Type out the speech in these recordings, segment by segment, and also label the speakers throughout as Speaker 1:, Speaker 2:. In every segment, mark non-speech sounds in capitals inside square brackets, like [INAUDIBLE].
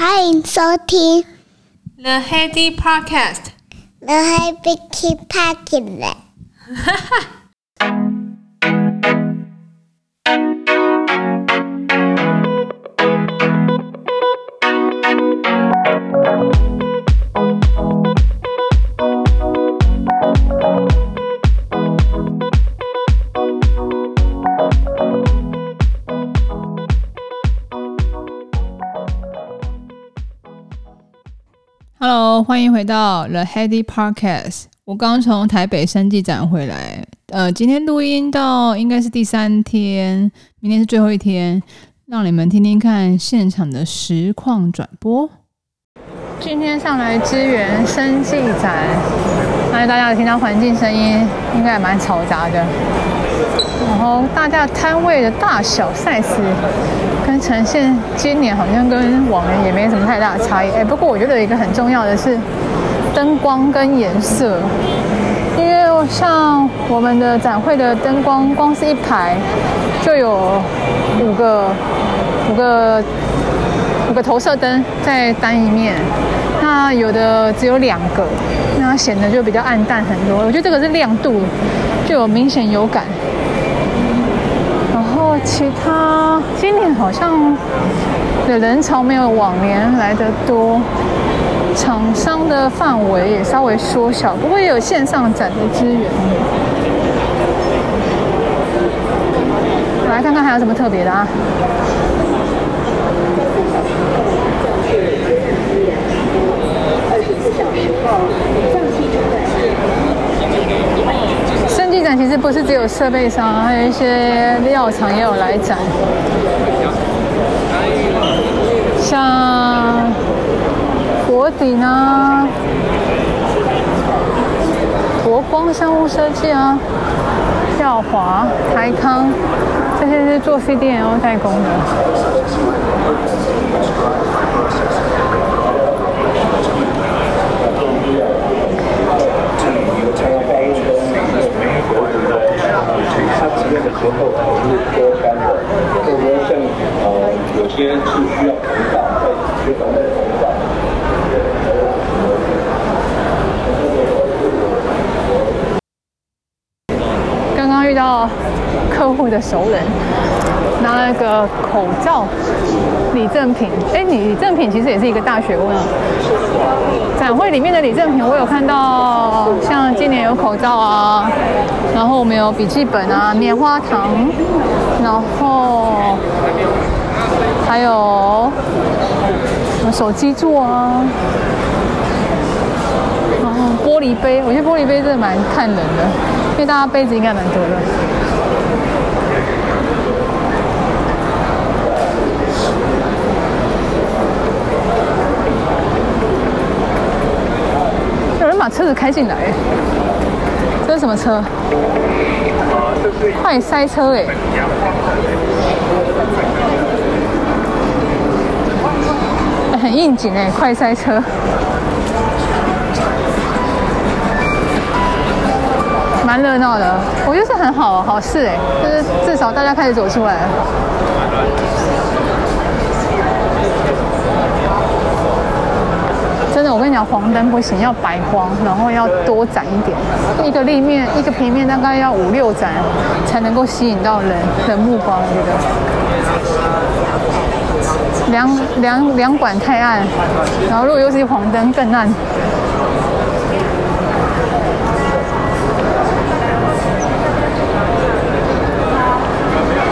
Speaker 1: 欢迎收听
Speaker 2: The Heady
Speaker 1: Podcast。The Heady Podcast。[LAUGHS] 哈哈。
Speaker 2: 欢迎回到 The Heady Podcast。我刚从台北生技展回来，呃，今天录音到应该是第三天，明天是最后一天，让你们听听看现场的实况转播。今天上来支援生技展，相信大家听到环境声音，应该也蛮嘈杂的。然后大家摊位的大小 size 跟呈现，今年好像跟往年也没什么太大的差异。哎，不过我觉得一个很重要的是灯光跟颜色，因为像我们的展会的灯光，光是一排就有五个五个五个投射灯在单一面，那有的只有两个，那显得就比较暗淡很多。我觉得这个是亮度就有明显有感。其他今年好像的人潮没有往年来得多，厂商的范围也稍微缩小，不过也有线上展的资源。来看看还有什么特别的啊？其实不是只设备商，还有一些药厂也有来展，像国鼎啊、国光生物设计啊、耀华、台康，这些是做 CDMO 代工。的
Speaker 3: 时候是多干的，或者说像呃有些是需要膨胀，在血管内膨胀。
Speaker 2: 刚刚遇到客户的熟人，拿了个口罩礼赠品。哎，礼赠品其实也是一个大学问啊。展会里面的礼赠品，我有看到，像今年有口罩啊，然后我们有笔记本啊、棉花糖，然后还有手机座啊，玻璃杯，我觉得玻璃杯真的蛮看人的，因为大家杯子应该蛮多的。把车子开进来，这是什么车？快塞车哎！很应景哎，快塞车，蛮热闹的。我觉得是很好好事哎，就是至少大家开始走出来了。真的，我跟你讲，黄灯不行，要白光，然后要多展一点。一个立面，一个平面，大概要五六盏，才能够吸引到人的目光。我觉得，两两两管太暗，然后如果又是黄灯，更暗。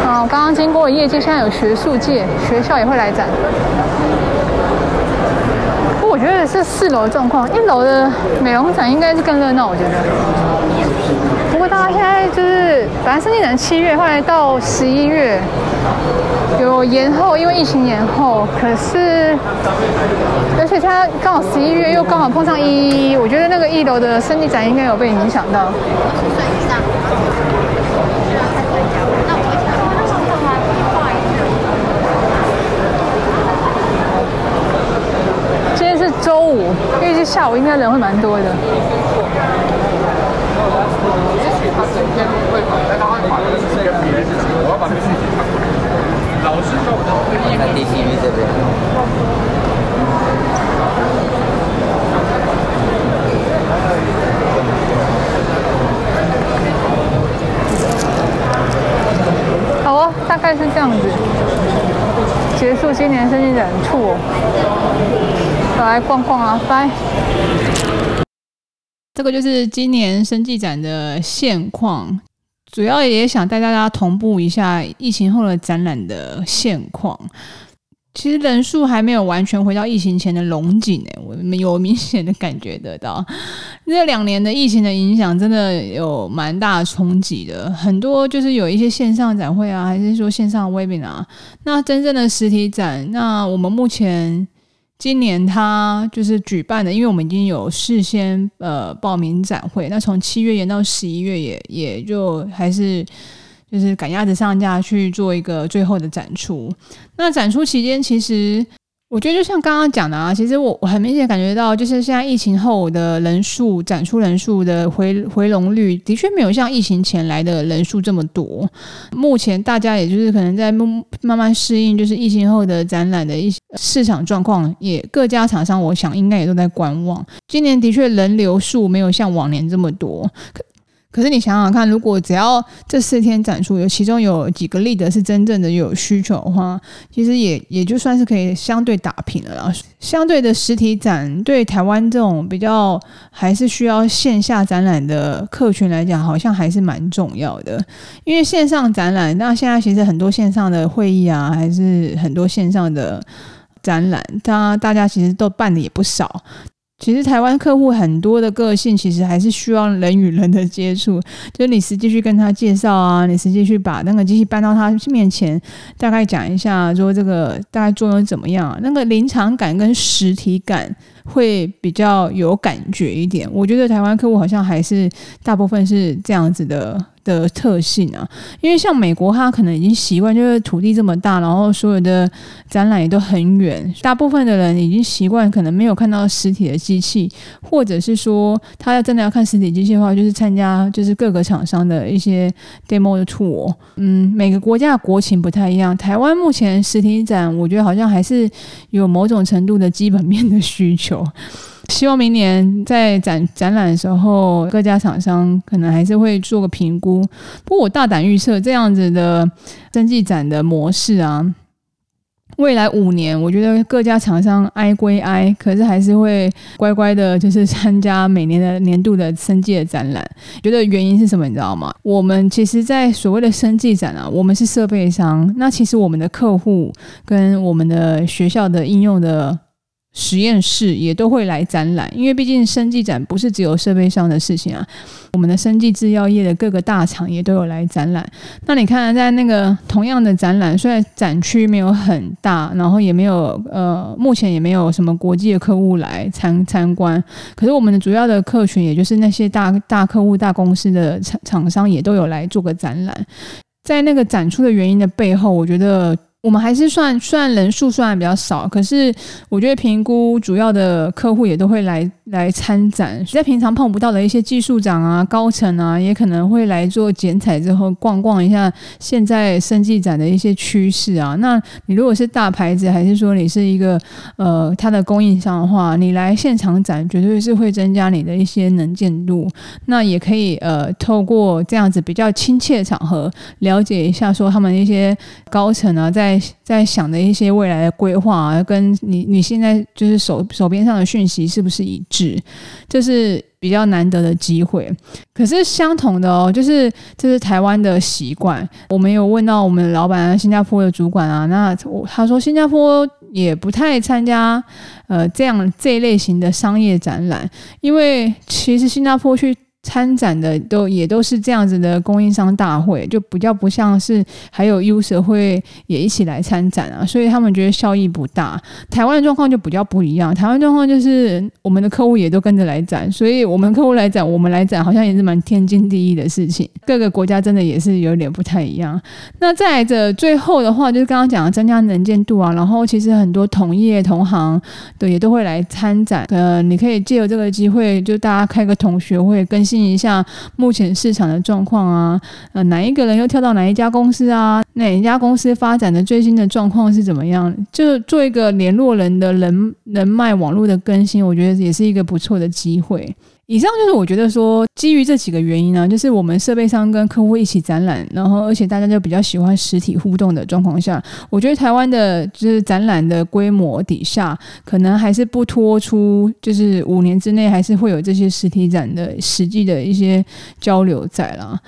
Speaker 2: 好，刚刚经过业界，现在有学术界，学校也会来展。我觉得是四楼的状况，一楼的美容展应该是更热闹。我觉得，不过大家现在就是本来生技展七月，后来到十一月有延后，因为疫情延后。可是，而且它刚好十一月又刚好碰上一，我觉得那个一楼的生技展应该有被影响到。下午应该人会蛮多的。
Speaker 3: 老师说我这
Speaker 2: 边
Speaker 4: 好哦大概是这样子。结束今年生意染处来逛逛啊，拜。这个就是今年生技展的现况，主要也想带大家同步一下疫情后的展览的现况。其实人数还没有完全回到疫情前的龙井诶，我们有明显的感觉得到，这两年的疫情的影响真的有蛮大冲击的。很多就是有一些线上展会啊，还是说线上 webinar，那真正的实体展，那我们目前今年他就是举办的，因为我们已经有事先呃报名展会，那从七月延到十一月，也也就还是。就是赶鸭子上架去做一个最后的展出。那展出期间，其实我觉得就像刚刚讲的啊，其实我我很明显感觉到，就是现在疫情后的人数，展出人数的回回笼率，的确没有像疫情前来的人数这么多。目前大家也就是可能在慢慢适应，就是疫情后的展览的一些市场状况，也各家厂商我想应该也都在观望。今年的确人流数没有像往年这么多。可是你想想看，如果只要这四天展出有其中有几个 lead 是真正的有需求的话，其实也也就算是可以相对打平了啦。相对的实体展对台湾这种比较还是需要线下展览的客群来讲，好像还是蛮重要的。因为线上展览，那现在其实很多线上的会议啊，还是很多线上的展览，大大家其实都办的也不少。其实台湾客户很多的个性，其实还是需要人与人的接触。就是你实际去跟他介绍啊，你实际去把那个机器搬到他面前，大概讲一下，说这个大概作用怎么样，那个临场感跟实体感会比较有感觉一点。我觉得台湾客户好像还是大部分是这样子的。的特性啊，因为像美国，它可能已经习惯，就是土地这么大，然后所有的展览也都很远，大部分的人已经习惯，可能没有看到实体的机器，或者是说，他要真的要看实体机器的话，就是参加就是各个厂商的一些 demo 的 tour。嗯，每个国家的国情不太一样，台湾目前实体展，我觉得好像还是有某种程度的基本面的需求。希望明年在展展览的时候，各家厂商可能还是会做个评估。不过我大胆预测，这样子的生技展的模式啊，未来五年，我觉得各家厂商挨归挨，可是还是会乖乖的，就是参加每年的年度的生技的展览。觉得原因是什么？你知道吗？我们其实，在所谓的生技展啊，我们是设备商，那其实我们的客户跟我们的学校的应用的。实验室也都会来展览，因为毕竟生技展不是只有设备上的事情啊。我们的生技制药业的各个大厂也都有来展览。那你看，在那个同样的展览，虽然展区没有很大，然后也没有呃，目前也没有什么国际的客户来参参观，可是我们的主要的客群，也就是那些大大客户、大公司的厂厂商，也都有来做个展览。在那个展出的原因的背后，我觉得。我们还是算算人数算比较少，可是我觉得评估主要的客户也都会来来参展，在平常碰不到的一些技术长啊、高层啊，也可能会来做剪彩之后逛逛一下现在生技展的一些趋势啊。那你如果是大牌子，还是说你是一个呃它的供应商的话，你来现场展绝对是会增加你的一些能见度。那也可以呃透过这样子比较亲切的场合，了解一下说他们一些高层啊在。在想的一些未来的规划啊，跟你你现在就是手手边上的讯息是不是一致？这是比较难得的机会。可是相同的哦，就是这是台湾的习惯。我们有问到我们老板啊，新加坡的主管啊，那他说新加坡也不太参加呃这样这一类型的商业展览，因为其实新加坡去。参展的都也都是这样子的供应商大会，就比较不像是还有 U 社会也一起来参展啊，所以他们觉得效益不大。台湾的状况就比较不一样，台湾状况就是我们的客户也都跟着来展，所以我们客户来展，我们来展，好像也是蛮天经地义的事情。各个国家真的也是有点不太一样。那再来这最后的话，就是刚刚讲的增加能见度啊，然后其实很多同业同行的也都会来参展。呃，你可以借由这个机会，就大家开个同学会跟。一下目前市场的状况啊，呃，哪一个人又跳到哪一家公司啊？哪一家公司发展的最新的状况是怎么样？就做一个联络人的人人脉网络的更新，我觉得也是一个不错的机会。以上就是我觉得说，基于这几个原因呢，就是我们设备商跟客户一起展览，然后而且大家就比较喜欢实体互动的状况下，我觉得台湾的就是展览的规模底下，可能还是不脱出，就是五年之内还是会有这些实体展的实际的一些交流在啦。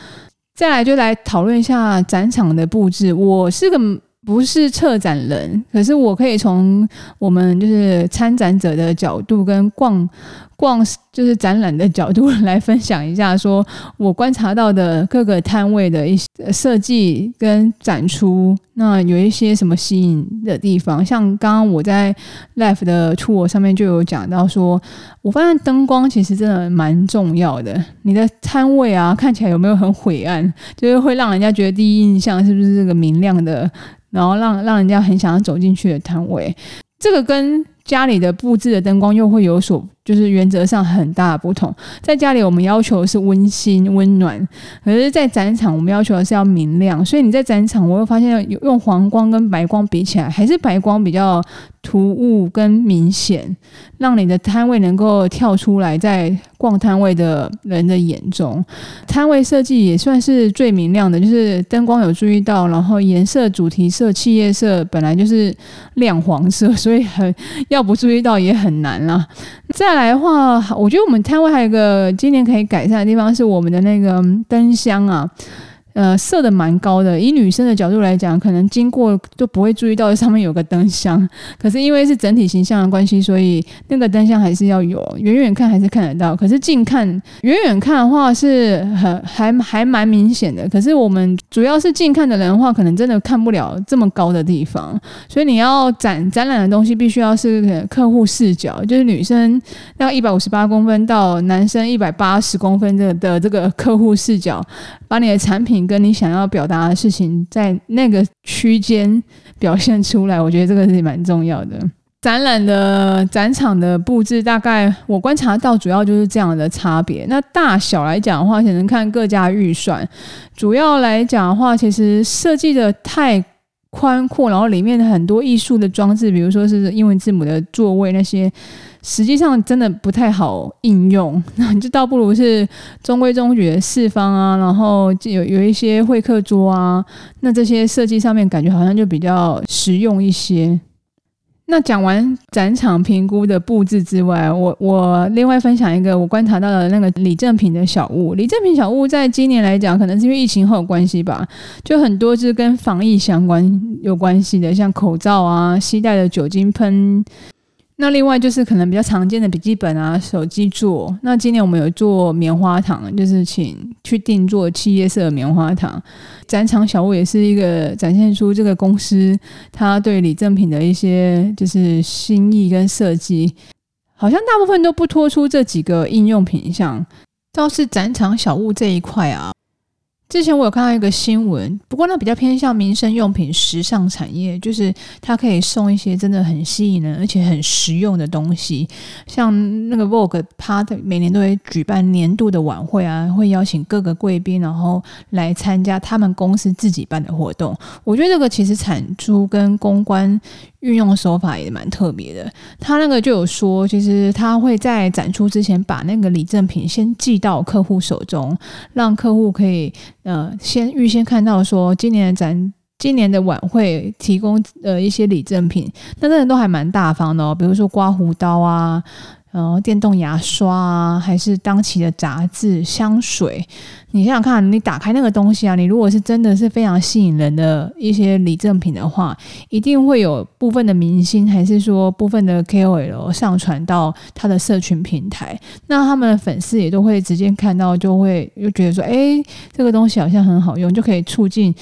Speaker 4: 再来就来讨论一下展场的布置，我是个。不是策展人，可是我可以从我们就是参展者的角度跟逛逛就是展览的角度来分享一下，说我观察到的各个摊位的一些设计跟展出，那有一些什么吸引的地方？像刚刚我在 Life 的 tour 上面就有讲到说，我发现灯光其实真的蛮重要的。你的摊位啊，看起来有没有很晦暗？就是会让人家觉得第一印象是不是这个明亮的？然后让让人家很想要走进去的摊位，这个跟家里的布置的灯光又会有所。就是原则上很大不同，在家里我们要求的是温馨温暖，可是，在展场我们要求的是要明亮。所以你在展场，我会发现用黄光跟白光比起来，还是白光比较突兀跟明显，让你的摊位能够跳出来，在逛摊位的人的眼中。摊位设计也算是最明亮的，就是灯光有注意到，然后颜色、主题色、企业色本来就是亮黄色，所以很要不注意到也很难啦。再来的话，我觉得我们摊位还有一个今年可以改善的地方，是我们的那个灯箱啊。呃，设的蛮高的。以女生的角度来讲，可能经过都不会注意到上面有个灯箱。可是因为是整体形象的关系，所以那个灯箱还是要有。远远看还是看得到，可是近看，远远看的话是很还还蛮明显的。可是我们主要是近看的人的话，可能真的看不了这么高的地方。所以你要展展览的东西，必须要是客户视角，就是女生要一百五十八公分到男生一百八十公分的的这个客户视角，把你的产品。跟你想要表达的事情，在那个区间表现出来，我觉得这个是蛮重要的。展览的展场的布置，大概我观察到，主要就是这样的差别。那大小来讲的话，只能看各家预算。主要来讲的话，其实设计的太宽阔，然后里面的很多艺术的装置，比如说是英文字母的座位那些。实际上真的不太好应用，那 [LAUGHS] 你就倒不如是中规中矩的四方啊，然后有有一些会客桌啊，那这些设计上面感觉好像就比较实用一些。那讲完展场评估的布置之外，我我另外分享一个我观察到的那个礼赠品的小物。礼赠品小物在今年来讲，可能是因为疫情后有关系吧，就很多是跟防疫相关有关系的，像口罩啊、携带的酒精喷。那另外就是可能比较常见的笔记本啊、手机座。那今年我们有做棉花糖，就是请去定做企业色棉花糖。展场小物也是一个展现出这个公司它对礼赠品的一些就是心意跟设计。好像大部分都不脱出这几个应用品项，倒是展场小物这一块啊。之前我有看到一个新闻，不过那比较偏向民生用品、时尚产业，就是它可以送一些真的很吸引人而且很实用的东西，像那个 Vogue，它每年都会举办年度的晚会啊，会邀请各个贵宾，然后来参加他们公司自己办的活动。我觉得这个其实产出跟公关。运用手法也蛮特别的，他那个就有说，其实他会在展出之前把那个礼赠品先寄到客户手中，让客户可以呃先预先看到说今年咱，今年的晚会提供呃一些礼赠品，那这人都还蛮大方的哦，比如说刮胡刀啊。然后电动牙刷啊，还是当期的杂志、香水，你想想看，你打开那个东西啊，你如果是真的是非常吸引人的一些礼赠品的话，一定会有部分的明星，还是说部分的 KOL 上传到他的社群平台，那他们的粉丝也都会直接看到，就会又觉得说，哎，这个东西好像很好用，就可以促进。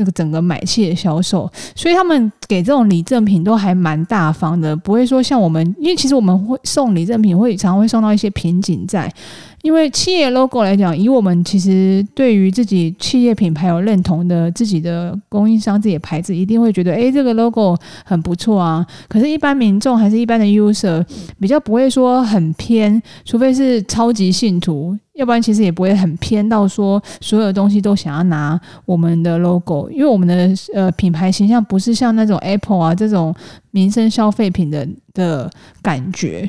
Speaker 4: 那个整个买气的销售，所以他们给这种礼赠品都还蛮大方的，不会说像我们，因为其实我们会送礼赠品，会常常会送到一些瓶颈在。因为企业 logo 来讲，以我们其实对于自己企业品牌有认同的自己的供应商、自己的牌子，一定会觉得，诶，这个 logo 很不错啊。可是，一般民众还是一般的 user 比较不会说很偏，除非是超级信徒，要不然其实也不会很偏到说所有东西都想要拿我们的 logo，因为我们的呃品牌形象不是像那种 Apple 啊这种民生消费品的的感觉。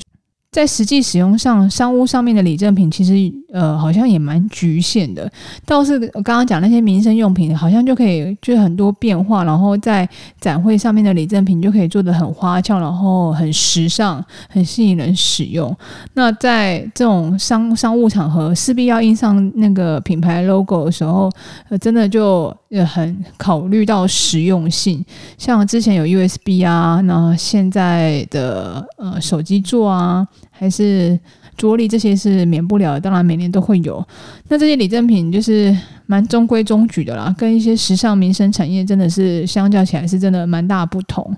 Speaker 4: 在实际使用上，商务上面的礼赠品其实呃好像也蛮局限的。倒是我刚刚讲那些民生用品，好像就可以就很多变化，然后在展会上面的礼赠品就可以做得很花俏，然后很时尚，很吸引人使用。那在这种商商务场合，势必要印上那个品牌 logo 的时候，呃，真的就呃很考虑到实用性。像之前有 USB 啊，那现在的呃手机座啊。还是桌历，这些是免不了，当然每年都会有。那这些礼赠品就是蛮中规中矩的啦，跟一些时尚民生产业真的是相较起来是真的蛮大不同。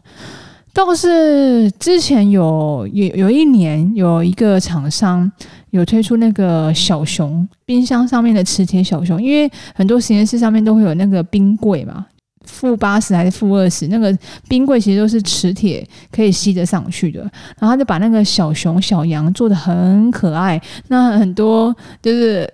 Speaker 4: 倒是之前有有有一年有一个厂商有推出那个小熊冰箱上面的磁铁小熊，因为很多实验室上面都会有那个冰柜嘛。负八十还是负二十？那个冰柜其实都是磁铁，可以吸得上去的。然后他就把那个小熊、小羊做得很可爱。那很多就是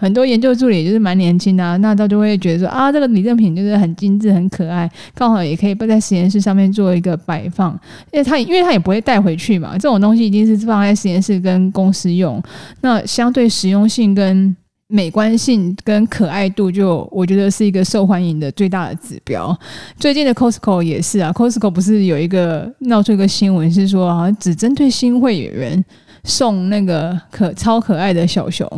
Speaker 4: 很多研究助理就是蛮年轻的，那他就会觉得说啊，这个礼赠品就是很精致、很可爱，刚好也可以在实验室上面做一个摆放。因为他因为他也不会带回去嘛，这种东西一定是放在实验室跟公司用。那相对实用性跟美观性跟可爱度，就我觉得是一个受欢迎的最大的指标。最近的 Costco 也是啊，Costco 不是有一个闹出一个新闻，是说好像只针对新会员送那个可超可爱的小熊，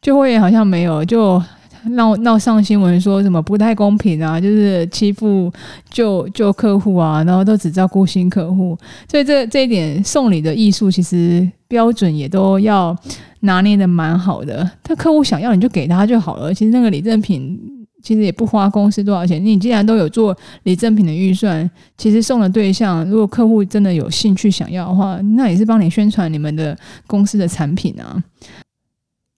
Speaker 4: 就会员好像没有，就 [LAUGHS] 闹闹上新闻说什么不太公平啊，就是欺负旧旧客户啊，然后都只照顾新客户。所以这这一点送礼的艺术，其实标准也都要。拿捏的蛮好的，他客户想要你就给他就好了。其实那个礼赠品其实也不花公司多少钱。你既然都有做礼赠品的预算，其实送的对象如果客户真的有兴趣想要的话，那也是帮你宣传你们的公司的产品啊。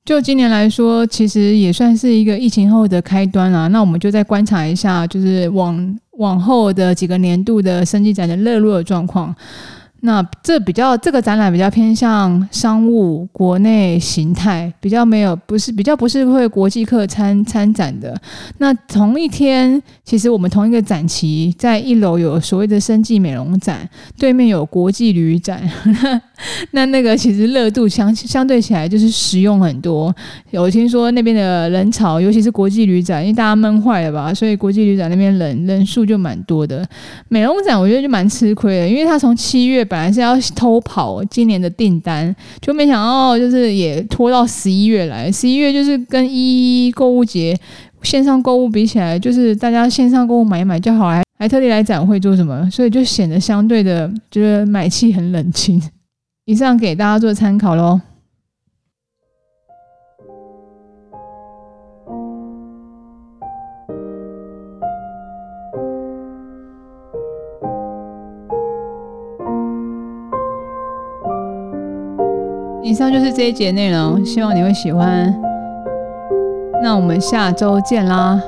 Speaker 4: 就今年来说，其实也算是一个疫情后的开端啊。那我们就再观察一下，就是往往后的几个年度的生技展的热络状况。那这比较这个展览比较偏向商务国内形态，比较没有不是比较不是会国际客参参展的。那同一天，其实我们同一个展期，在一楼有所谓的生技美容展，对面有国际旅展。[LAUGHS] 那那个其实热度相相对起来就是实用很多。有听说那边的人潮，尤其是国际旅展，因为大家闷坏了吧，所以国际旅展那边人人数就蛮多的。美容展我觉得就蛮吃亏的，因为它从七月。本来是要偷跑今年的订单，就没想到就是也拖到十一月来。十一月就是跟一一购物节线上购物比起来，就是大家线上购物买一买就好，还还特地来展会做什么，所以就显得相对的就是买气很冷清。以上给大家做参考喽。以上就是这一节内容，希望你会喜欢。那我们下周见啦！